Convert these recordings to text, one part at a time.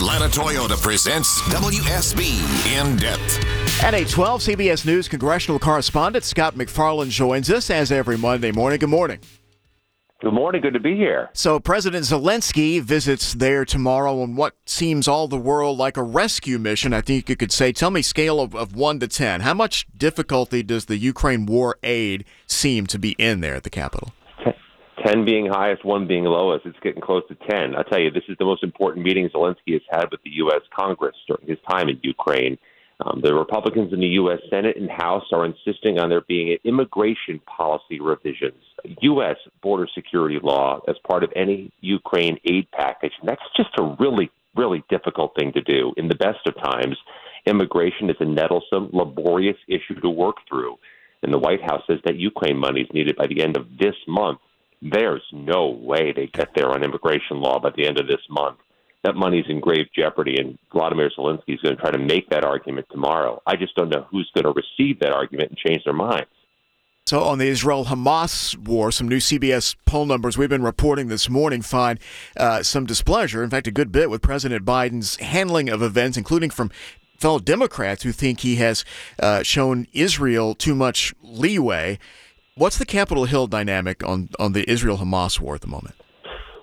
Atlanta Toyota presents WSB In Depth. At 812 CBS News congressional correspondent Scott MacFarlane joins us as every Monday morning. Good morning. Good morning. Good to be here. So, President Zelensky visits there tomorrow on what seems all the world like a rescue mission, I think you could say. Tell me, scale of, of 1 to 10, how much difficulty does the Ukraine war aid seem to be in there at the Capitol? 10 being highest, 1 being lowest. It's getting close to 10. I'll tell you, this is the most important meeting Zelensky has had with the U.S. Congress during his time in Ukraine. Um, the Republicans in the U.S. Senate and House are insisting on there being immigration policy revisions, U.S. border security law as part of any Ukraine aid package. And that's just a really, really difficult thing to do. In the best of times, immigration is a nettlesome, laborious issue to work through. And the White House says that Ukraine money is needed by the end of this month. There's no way they get there on immigration law by the end of this month. That money's in grave jeopardy, and Vladimir Zelensky is going to try to make that argument tomorrow. I just don't know who's going to receive that argument and change their minds. So, on the Israel Hamas war, some new CBS poll numbers we've been reporting this morning find uh, some displeasure, in fact, a good bit with President Biden's handling of events, including from fellow Democrats who think he has uh, shown Israel too much leeway. What's the Capitol Hill dynamic on, on the Israel Hamas war at the moment?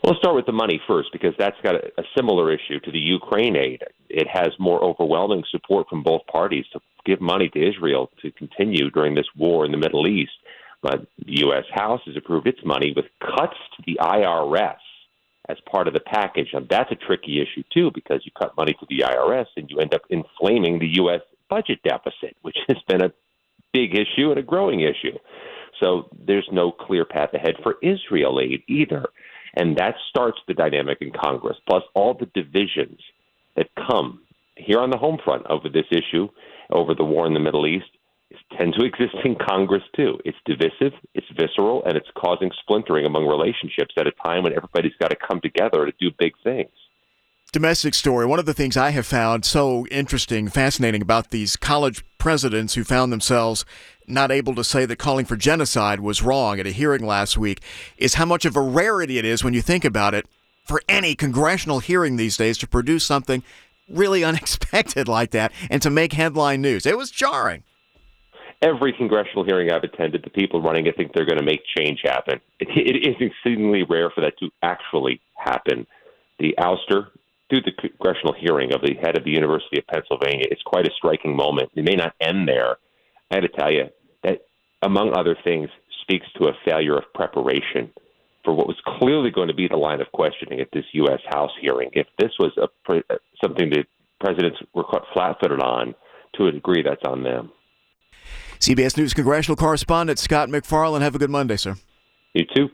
Well, let's start with the money first because that's got a, a similar issue to the Ukraine aid. It has more overwhelming support from both parties to give money to Israel to continue during this war in the Middle East. But the U.S. House has approved its money with cuts to the IRS as part of the package. And that's a tricky issue, too, because you cut money to the IRS and you end up inflaming the U.S. budget deficit, which has been a big issue and a growing issue. So there's no clear path ahead for Israel aid either. And that starts the dynamic in Congress, plus all the divisions that come here on the home front over this issue, over the war in the Middle East, tend to exist in Congress too. It's divisive, it's visceral, and it's causing splintering among relationships at a time when everybody's got to come together to do big things domestic story. One of the things I have found so interesting, fascinating about these college presidents who found themselves not able to say that calling for genocide was wrong at a hearing last week is how much of a rarity it is when you think about it for any congressional hearing these days to produce something really unexpected like that and to make headline news. It was jarring. Every congressional hearing I've attended, the people running it think they're going to make change happen. It, it is exceedingly rare for that to actually happen. The ouster through the congressional hearing of the head of the University of Pennsylvania. is quite a striking moment. It may not end there. I had to tell you that, among other things, speaks to a failure of preparation for what was clearly going to be the line of questioning at this U.S. House hearing. If this was a, uh, something that presidents were caught flat-footed on, to a degree, that's on them. CBS News congressional correspondent Scott MacFarlane. Have a good Monday, sir. You too.